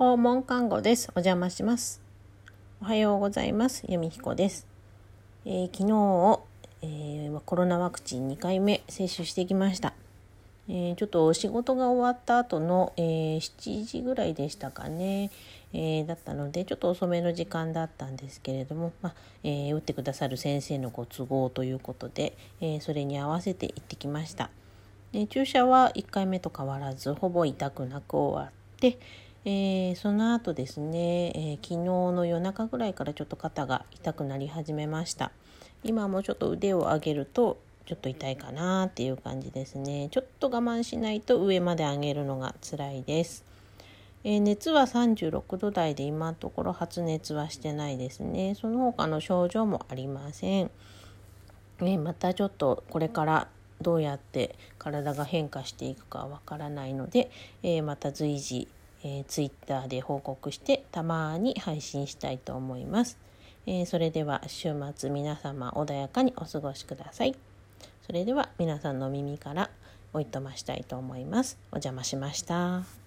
訪問看護です。お邪魔します。おはようございます。由美彦です。えー昨日、えーコロナワクチン2回目接種してきました。えーちょっと仕事が終わった後の、えー7時ぐらいでしたかね、えーだったのでちょっと遅めの時間だったんですけれども、まあえー打ってくださる先生のご都合ということで、えーそれに合わせて行ってきました。で注射は1回目と変わらずほぼ痛くなく終わって、えーその後ですね、えー昨日の夜中ぐらいからちょっと肩が痛くなり始めました。今もちょっと腕を上げるとちょっと痛いかなっていう感じですね。ちょっと我慢しないと上まで上げるのが辛いです、えー熱は36度台で今のところ発熱はしてないですね。その他の症状もありません。ね、またちょっとこれからどうやって体が変化していくかわからないので、えまた随時、えー、Twitter で報告してたまに配信したいと思います、えーそれでは週末皆様穏やかにお過ごしください。それでは皆さんの耳からおいとましたいと思います。お邪魔しました。